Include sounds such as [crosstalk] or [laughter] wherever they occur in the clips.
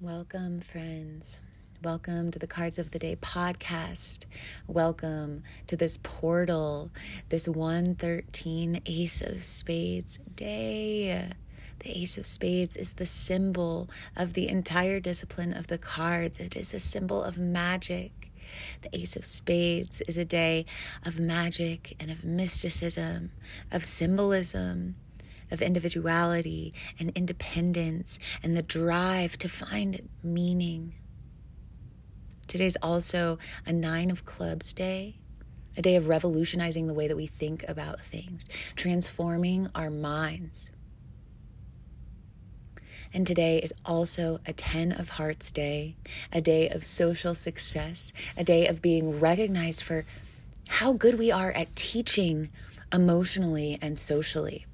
Welcome, friends. Welcome to the Cards of the Day podcast. Welcome to this portal, this 113 Ace of Spades day. The Ace of Spades is the symbol of the entire discipline of the cards, it is a symbol of magic. The Ace of Spades is a day of magic and of mysticism, of symbolism, of individuality and independence and the drive to find meaning. Today's also a Nine of Clubs day, a day of revolutionizing the way that we think about things, transforming our minds. And today is also a 10 of Hearts day, a day of social success, a day of being recognized for how good we are at teaching emotionally and socially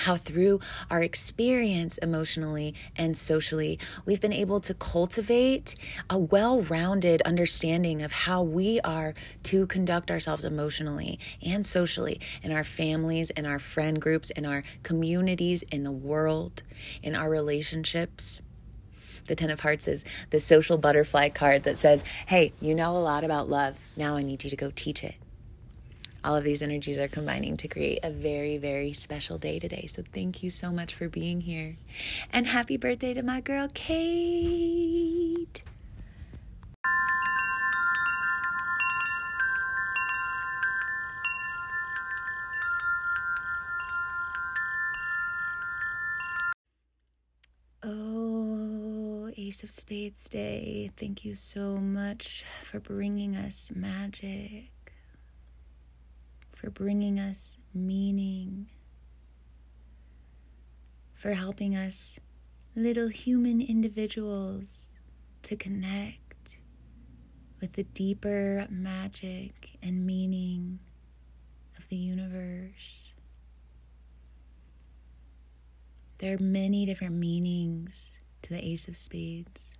how through our experience emotionally and socially, we've been able to cultivate a well rounded understanding of how we are to conduct ourselves emotionally and socially in our families, in our friend groups, in our communities, in the world, in our relationships. The Ten of Hearts is the social butterfly card that says, Hey, you know a lot about love. Now I need you to go teach it all of these energies are combining to create a very, very special day today. So thank you so much for being here. And happy birthday to my girl, Kate. Oh, Ace of Spades Day, thank you so much for bringing us magic for bringing us meaning, for helping us, little human individuals, to connect with the deeper magic and meaning of the universe. There are many different meanings to the Ace of Spades.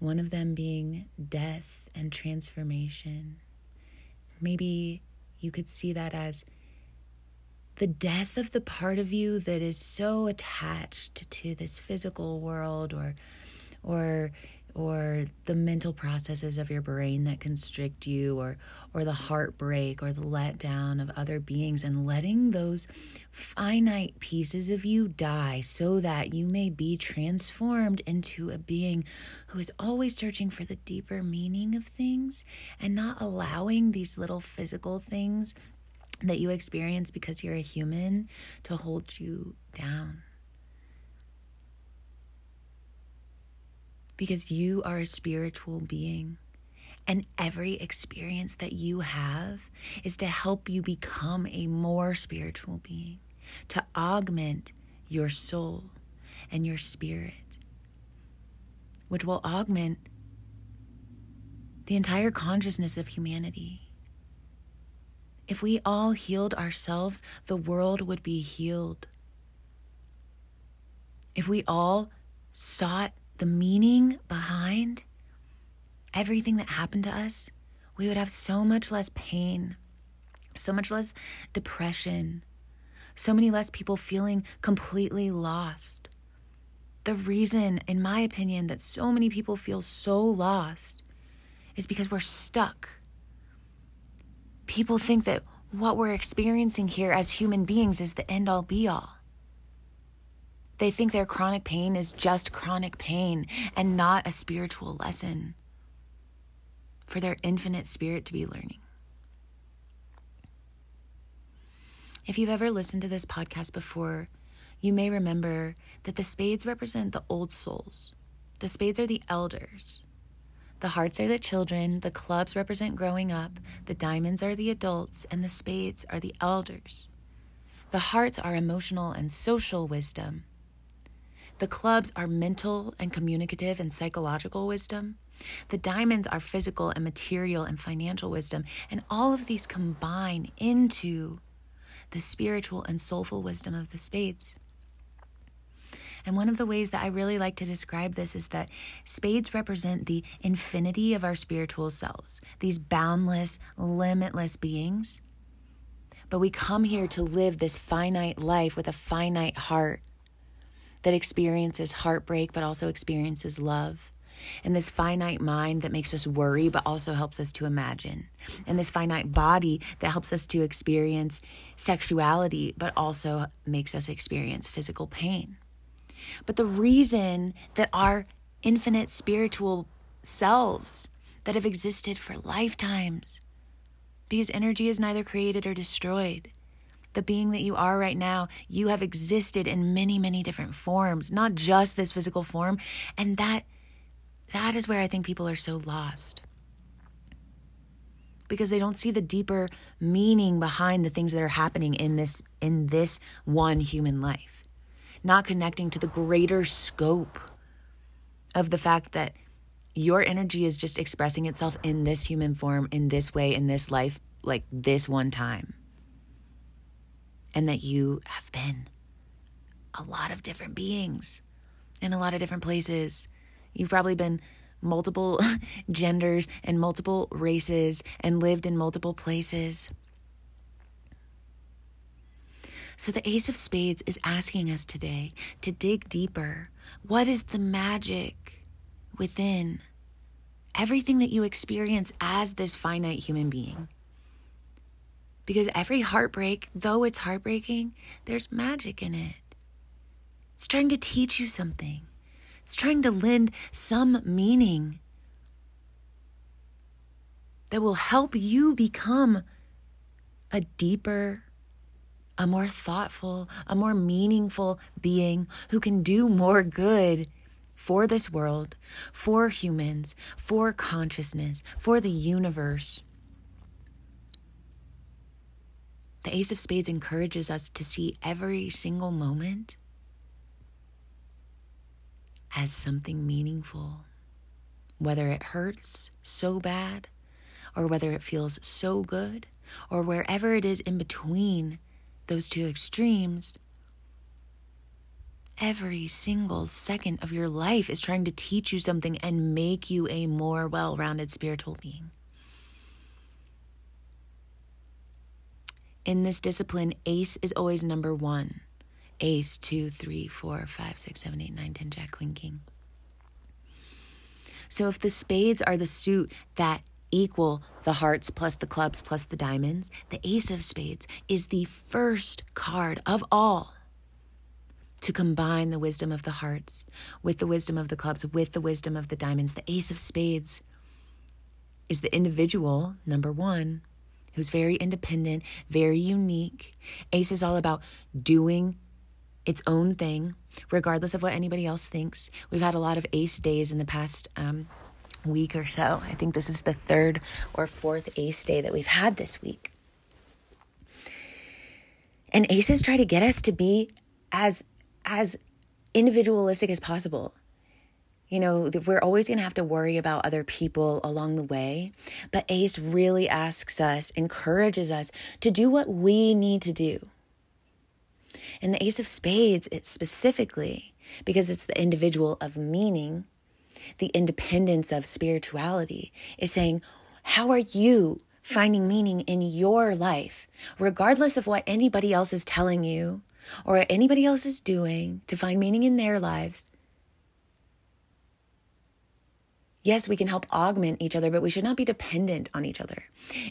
One of them being death and transformation. Maybe you could see that as the death of the part of you that is so attached to this physical world or or or the mental processes of your brain that constrict you or or the heartbreak or the letdown of other beings and letting those finite pieces of you die so that you may be transformed into a being who is always searching for the deeper meaning of things and not allowing these little physical things that you experience because you're a human to hold you down because you are a spiritual being. And every experience that you have is to help you become a more spiritual being, to augment your soul and your spirit, which will augment the entire consciousness of humanity. If we all healed ourselves, the world would be healed. If we all sought the meaning behind everything that happened to us, we would have so much less pain, so much less depression, so many less people feeling completely lost. The reason, in my opinion, that so many people feel so lost is because we're stuck. People think that what we're experiencing here as human beings is the end all be all. They think their chronic pain is just chronic pain and not a spiritual lesson for their infinite spirit to be learning. If you've ever listened to this podcast before, you may remember that the spades represent the old souls. The spades are the elders. The hearts are the children, the clubs represent growing up, the diamonds are the adults, and the spades are the elders. The hearts are emotional and social wisdom. The clubs are mental and communicative and psychological wisdom. The diamonds are physical and material and financial wisdom. And all of these combine into the spiritual and soulful wisdom of the spades. And one of the ways that I really like to describe this is that spades represent the infinity of our spiritual selves, these boundless, limitless beings. But we come here to live this finite life with a finite heart that experiences heartbreak but also experiences love. And this finite mind that makes us worry but also helps us to imagine. And this finite body that helps us to experience sexuality but also makes us experience physical pain. But the reason that our infinite spiritual selves that have existed for lifetimes, because energy is neither created or destroyed. The being that you are right now, you have existed in many, many different forms, not just this physical form. And that that is where I think people are so lost. Because they don't see the deeper meaning behind the things that are happening in this in this one human life. Not connecting to the greater scope of the fact that your energy is just expressing itself in this human form, in this way, in this life, like this one time. And that you have been a lot of different beings in a lot of different places. You've probably been multiple [laughs] genders and multiple races and lived in multiple places. So, the Ace of Spades is asking us today to dig deeper. What is the magic within everything that you experience as this finite human being. Because every heartbreak, though it's heartbreaking, there's magic in it. It's trying to teach you something, it's trying to lend some meaning that will help you become a deeper, a more thoughtful, a more meaningful being who can do more good for this world, for humans, for consciousness, for the universe. The Ace of Spades encourages us to see every single moment as something meaningful. Whether it hurts so bad, or whether it feels so good, or wherever it is in between those two extremes, every single second of your life is trying to teach you something and make you a more well rounded spiritual being. In this discipline, ace is always number one. Ace, two, three, four, five, six, seven, eight, nine, ten, jack, queen, king. So if the spades are the suit that equal the hearts plus the clubs plus the diamonds, the ace of spades is the first card of all to combine the wisdom of the hearts with the wisdom of the clubs, with the wisdom of the diamonds. The ace of spades is the individual, number one, who's very independent, very unique. Ace is all about doing its own thing, regardless of what anybody else thinks. We've had a lot of ace days in the past um, week or so. I think this is the third or fourth ace day that we've had this week. And aces try to get us to be as as individualistic as possible. You know, we're always going to have to worry about other people along the way. But ACE really asks us, encourages us to do what we need to do. And the Ace of Spades, it's specifically because it's the individual of meaning, the independence of spirituality, is saying, How are you finding meaning in your life, regardless of what anybody else is telling you or anybody else is doing to find meaning in their lives. Yes, we can help augment each other, but we should not be dependent on each other.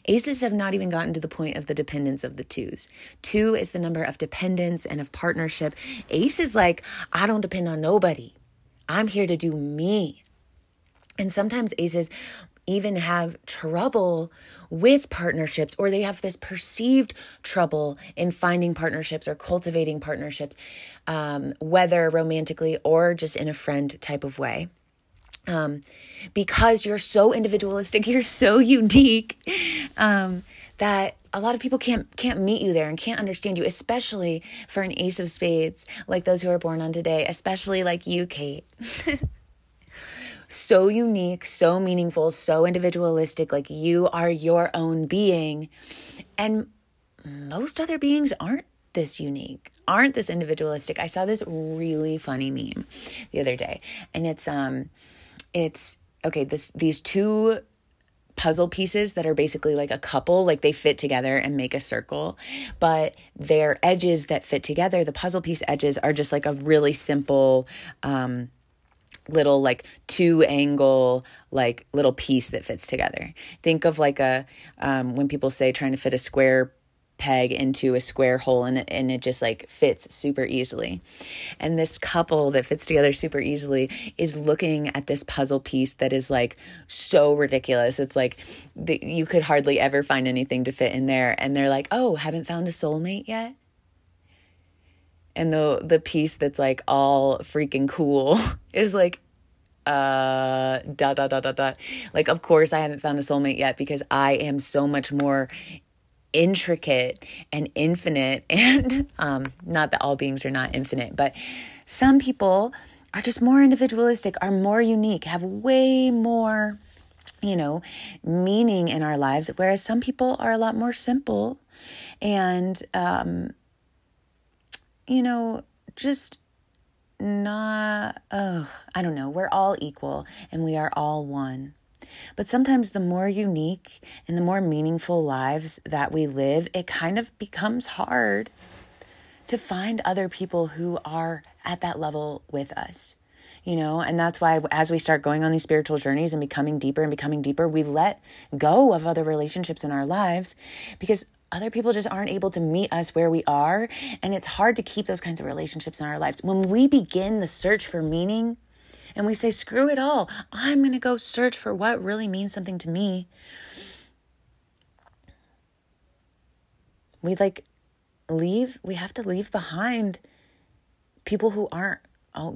Aces have not even gotten to the point of the dependence of the twos. Two is the number of dependence and of partnership. Ace is like, I don't depend on nobody. I'm here to do me. And sometimes aces even have trouble with partnerships or they have this perceived trouble in finding partnerships or cultivating partnerships, um, whether romantically or just in a friend type of way. Um, because you're so individualistic, [laughs] you're so unique um, that a lot of people can't can't meet you there and can't understand you, especially for an ace of spades like those who are born on today, especially like you, Kate. [laughs] so unique, so meaningful, so individualistic. Like you are your own being. And most other beings aren't this unique, aren't this individualistic. I saw this really funny meme the other day. And it's um it's okay, this these two puzzle pieces that are basically like a couple, like they fit together and make a circle, but their edges that fit together, the puzzle piece edges are just like a really simple um little like two angle like little piece that fits together. Think of like a um when people say trying to fit a square peg into a square hole and it, and it just like fits super easily. And this couple that fits together super easily is looking at this puzzle piece that is like so ridiculous. It's like the, you could hardly ever find anything to fit in there and they're like, "Oh, haven't found a soulmate yet?" And the the piece that's like all freaking cool [laughs] is like uh dot dot dot dot dot like of course i haven't found a soulmate yet because i am so much more intricate and infinite [laughs] and um, not that all beings are not infinite but some people are just more individualistic are more unique have way more you know meaning in our lives whereas some people are a lot more simple and um you know just not oh i don't know we're all equal and we are all one but sometimes the more unique and the more meaningful lives that we live, it kind of becomes hard to find other people who are at that level with us. You know, and that's why as we start going on these spiritual journeys and becoming deeper and becoming deeper, we let go of other relationships in our lives because other people just aren't able to meet us where we are. And it's hard to keep those kinds of relationships in our lives. When we begin the search for meaning, and we say, screw it all. I'm going to go search for what really means something to me. We like leave, we have to leave behind people who aren't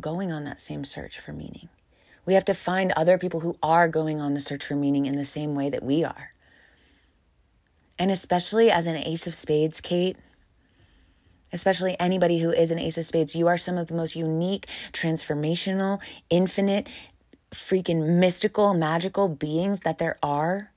going on that same search for meaning. We have to find other people who are going on the search for meaning in the same way that we are. And especially as an ace of spades, Kate, especially anybody who is an ace of spades, you are some of the most unique, transformational, infinite, freaking mystical, magical beings that there are.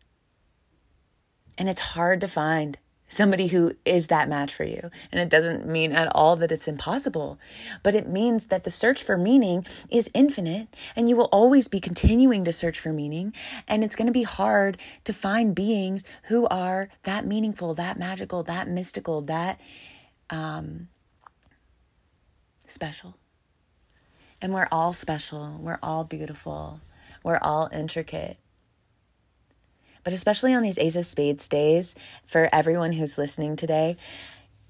And it's hard to find somebody who is that match for you. And it doesn't mean at all that it's impossible, but it means that the search for meaning is infinite and you will always be continuing to search for meaning. And it's going to be hard to find beings who are that meaningful, that magical, that mystical, that um, special. And we're all special. We're all beautiful. We're all intricate. But especially on these Ace of Spades days, for everyone who's listening today,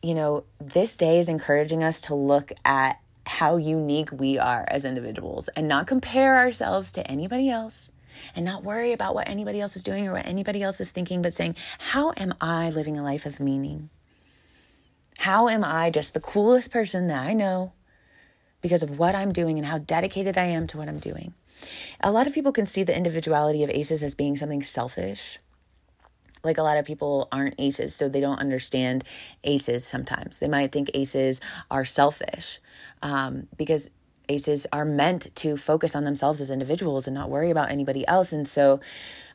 you know, this day is encouraging us to look at how unique we are as individuals and not compare ourselves to anybody else and not worry about what anybody else is doing or what anybody else is thinking, but saying, How am I living a life of meaning? How am I just the coolest person that I know because of what I'm doing and how dedicated I am to what I'm doing? A lot of people can see the individuality of aces as being something selfish. Like a lot of people aren't aces, so they don't understand aces sometimes. They might think aces are selfish um, because aces are meant to focus on themselves as individuals and not worry about anybody else. And so,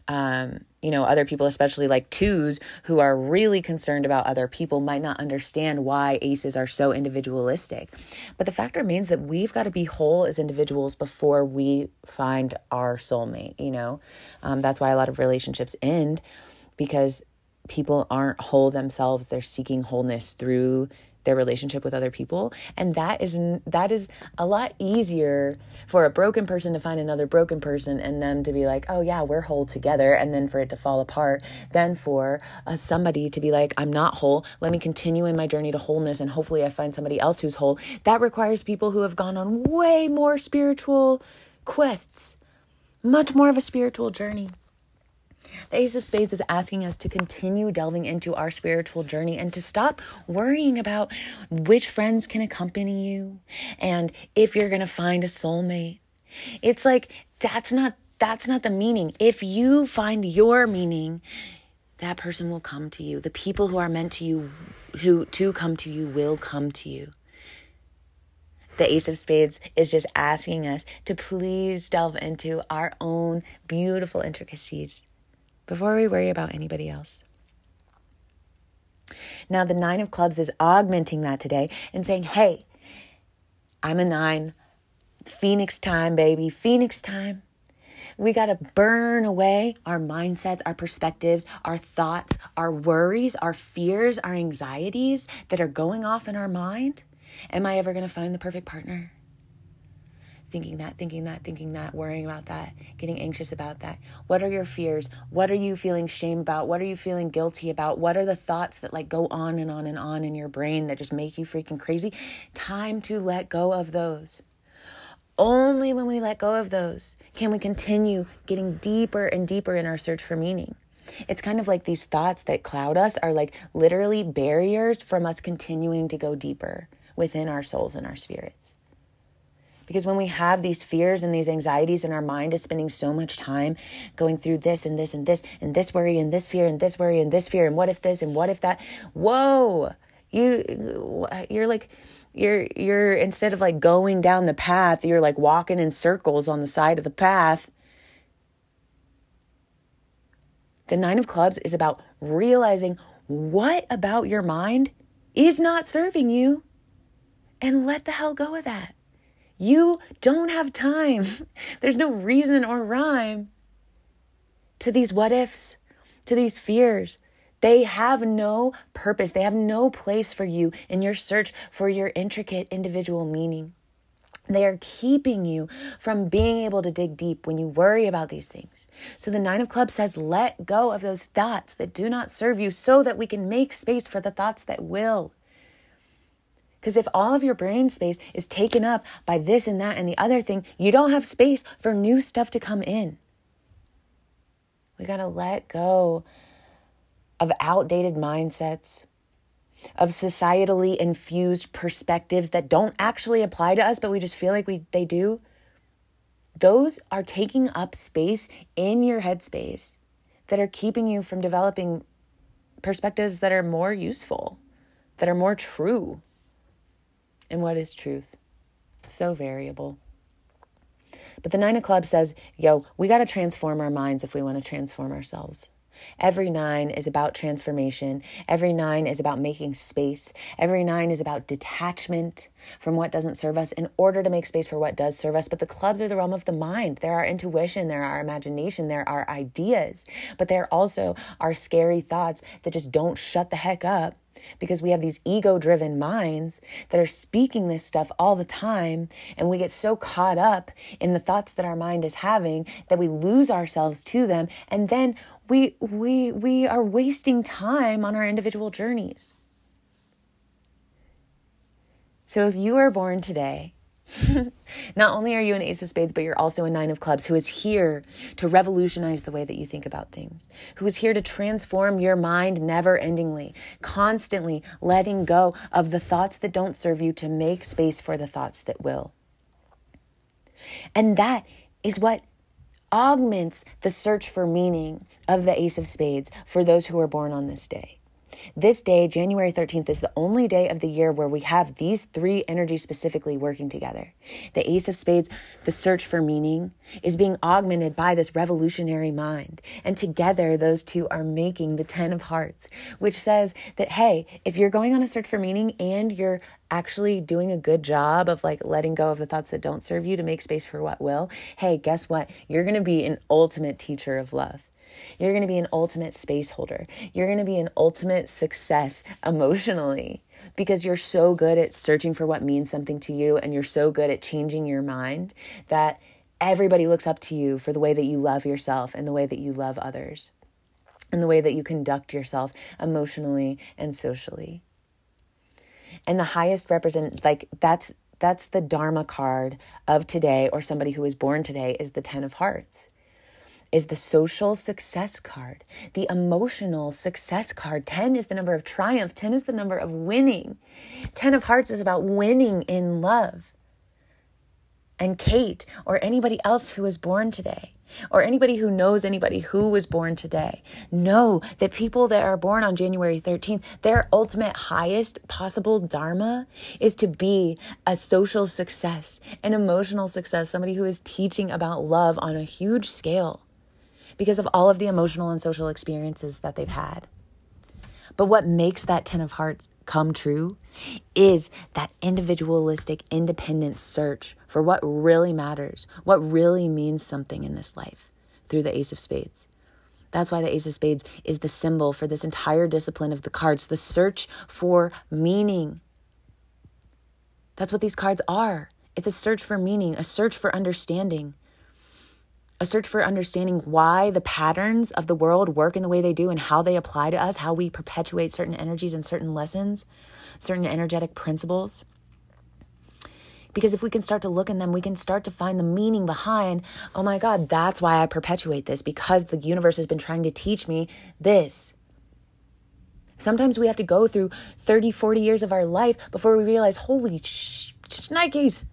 um, you know, other people, especially like twos who are really concerned about other people, might not understand why aces are so individualistic. But the fact remains that we've got to be whole as individuals before we find our soulmate, you know? Um, that's why a lot of relationships end because people aren't whole themselves. They're seeking wholeness through their relationship with other people. And that is that is a lot easier for a broken person to find another broken person and them to be like oh yeah we're whole together. And then for it to fall apart than for uh, somebody to be like i'm not whole. Let me continue in my journey to wholeness and hopefully i find somebody else who's whole. That requires people who have gone on way more spiritual quests. Much more of a spiritual journey the Ace of Spades is asking us to continue delving into our spiritual journey and to stop worrying about which friends can accompany you and if you're going to find a soulmate. It's like that's not that's not the meaning. If you find your meaning, that person will come to you. The people who are meant to you who to come to you will come to you. The Ace of Spades is just asking us to please delve into our own beautiful intricacies before we worry about anybody else. Now, the Nine of Clubs is augmenting that today and saying, hey, I'm a nine. Phoenix time, baby. Phoenix time. We got to burn away our mindsets, our perspectives, our thoughts, our worries, our fears, our anxieties that are going off in our mind. Am I ever going to find the perfect partner? Thinking that, thinking that, thinking that, worrying about that, getting anxious about that. What are your fears? What are you feeling shame about? What are you feeling guilty about? What are the thoughts that like go on and on and on in your brain that just make you freaking crazy? Time to let go of those. Only when we let go of those can we continue getting deeper and deeper in our search for meaning. It's kind of like these thoughts that cloud us are like literally barriers from us continuing to go deeper within our souls and our spirits. Because when we have these fears and these anxieties and our mind is spending so much time going through this and this and this and this worry and this fear and this worry and this fear and what if this and what if that, whoa, you you're like you're you're instead of like going down the path you're like walking in circles on the side of the path. The 9 of clubs is about realizing what about your mind is not serving you and let the hell go of that you don't have time [laughs] there's no reason or rhyme to these what ifs to these fears they have no purpose, they have no place for you in your search for your intricate individual meaning. They are keeping you from being able to dig deep when you worry about these things. So the Nine of Clubs says, let go of those thoughts that do not serve you so that we can make space for the thoughts that will. Because if all of your brain space is taken up by this and that and the other thing, you don't have space for new stuff to come in. We got to let go of outdated mindsets, of societally infused perspectives that don't actually apply to us, but we just feel like we they do. Those are taking up space in your headspace that are keeping you from developing perspectives that are more useful, that are more true. And what is truth? So variable. But the Nine of Clubs says, yo, we got to transform our minds if we want to transform ourselves. Every nine is about transformation. Every nine is about making space. Every nine is about detachment from what doesn't serve us in order to make space for what does serve us. But the clubs are the realm of the mind. They're our intuition, they're our imagination, they're our ideas, but they're also our scary thoughts that just don't shut the heck up because we have these ego driven minds that are speaking this stuff all the time. And we get so caught up in the thoughts that our mind is having that we lose ourselves to them. And then we, we, we are wasting time on our individual journeys. So if you are born today [laughs] Not only are you an ace of spades, but you're also a nine of clubs who is here to revolutionize the way that you think about things, who is here to transform your mind never endingly, constantly letting go of the thoughts that don't serve you to make space for the thoughts that will. And that is what augments the search for meaning of the ace of spades for those who are born on this day. This day, January 13th, is the only day of the year where we have these three energies specifically working together. The Ace of Spades, the search for meaning, is being augmented by this revolutionary mind. And together, those two are making the Ten of Hearts, which says that, hey, if you're going on a search for meaning and you're actually doing a good job of like letting go of the thoughts that don't serve you to make space for what will, hey, guess what? You're going to be an ultimate teacher of love. You're going to be an ultimate space holder. You're going to be an ultimate success emotionally because you're so good at searching for what means something to you and you're so good at changing your mind that everybody looks up to you for the way that you love yourself and the way that you love others and the way that you conduct yourself emotionally and socially. And the highest represent like that's that's the dharma card of today or somebody who is born today is the 10 of hearts is the social success card, the emotional success card. 10 is the number of triumph, 10 is the number of winning. 10 of hearts is about winning in love. And Kate, or anybody else who was born today, or anybody who knows anybody who was born today, know that people that are born on January 13th, their ultimate highest possible dharma is to be a social success, an emotional success, somebody who is teaching about love on a huge scale because of all of the emotional and social experiences that they've had. But what makes that 10 of hearts come true is that individualistic, independent search for what really matters, what really means something in this life through the Ace of Spades. That's why the Ace of Spades is the symbol for this entire discipline of the cards, the search for meaning. That's what these cards are. It's a search for meaning, a search for understanding, a search for understanding why the patterns of the world work in the way they do and how they apply to us, how we perpetuate certain energies and certain lessons, certain energetic principles. Because if we can start to look in them, we can start to find the meaning behind, oh my God, that's why I perpetuate this, because the universe has been trying to teach me this. Sometimes we have to go through 30, 40 years of our life before we realize, holy sh- Nikes,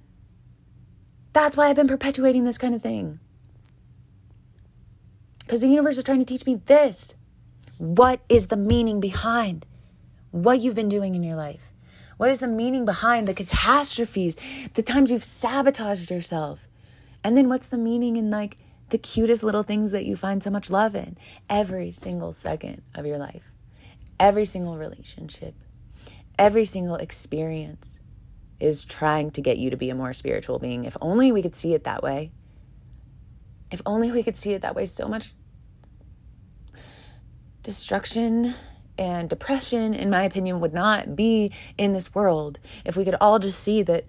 that's why I've been perpetuating this kind of thing. Because the universe is trying to teach me this. What is the meaning behind what you've been doing in your life? What is the meaning behind the catastrophes, the times you've sabotaged yourself? And then what's the meaning in like the cutest little things that you find so much love in every single second of your life, every single relationship, every single experience is trying to get you to be a more spiritual being. If only we could see it that way. If only we could see it that way, so much destruction and depression, in my opinion, would not be in this world if we could all just see that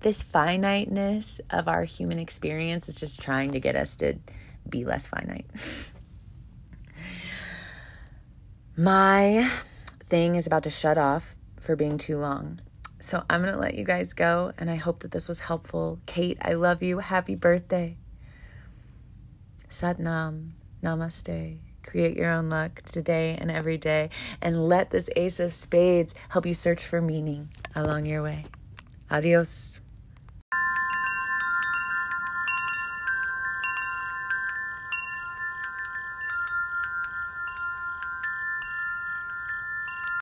this finiteness of our human experience is just trying to get us to be less finite. [laughs] my thing is about to shut off for being too long. So I'm going to let you guys go, and I hope that this was helpful. Kate, I love you. Happy birthday. Satnam. Namaste. Create your own luck today and every day, and let this Ace of Spades help you search for meaning along your way. Adios.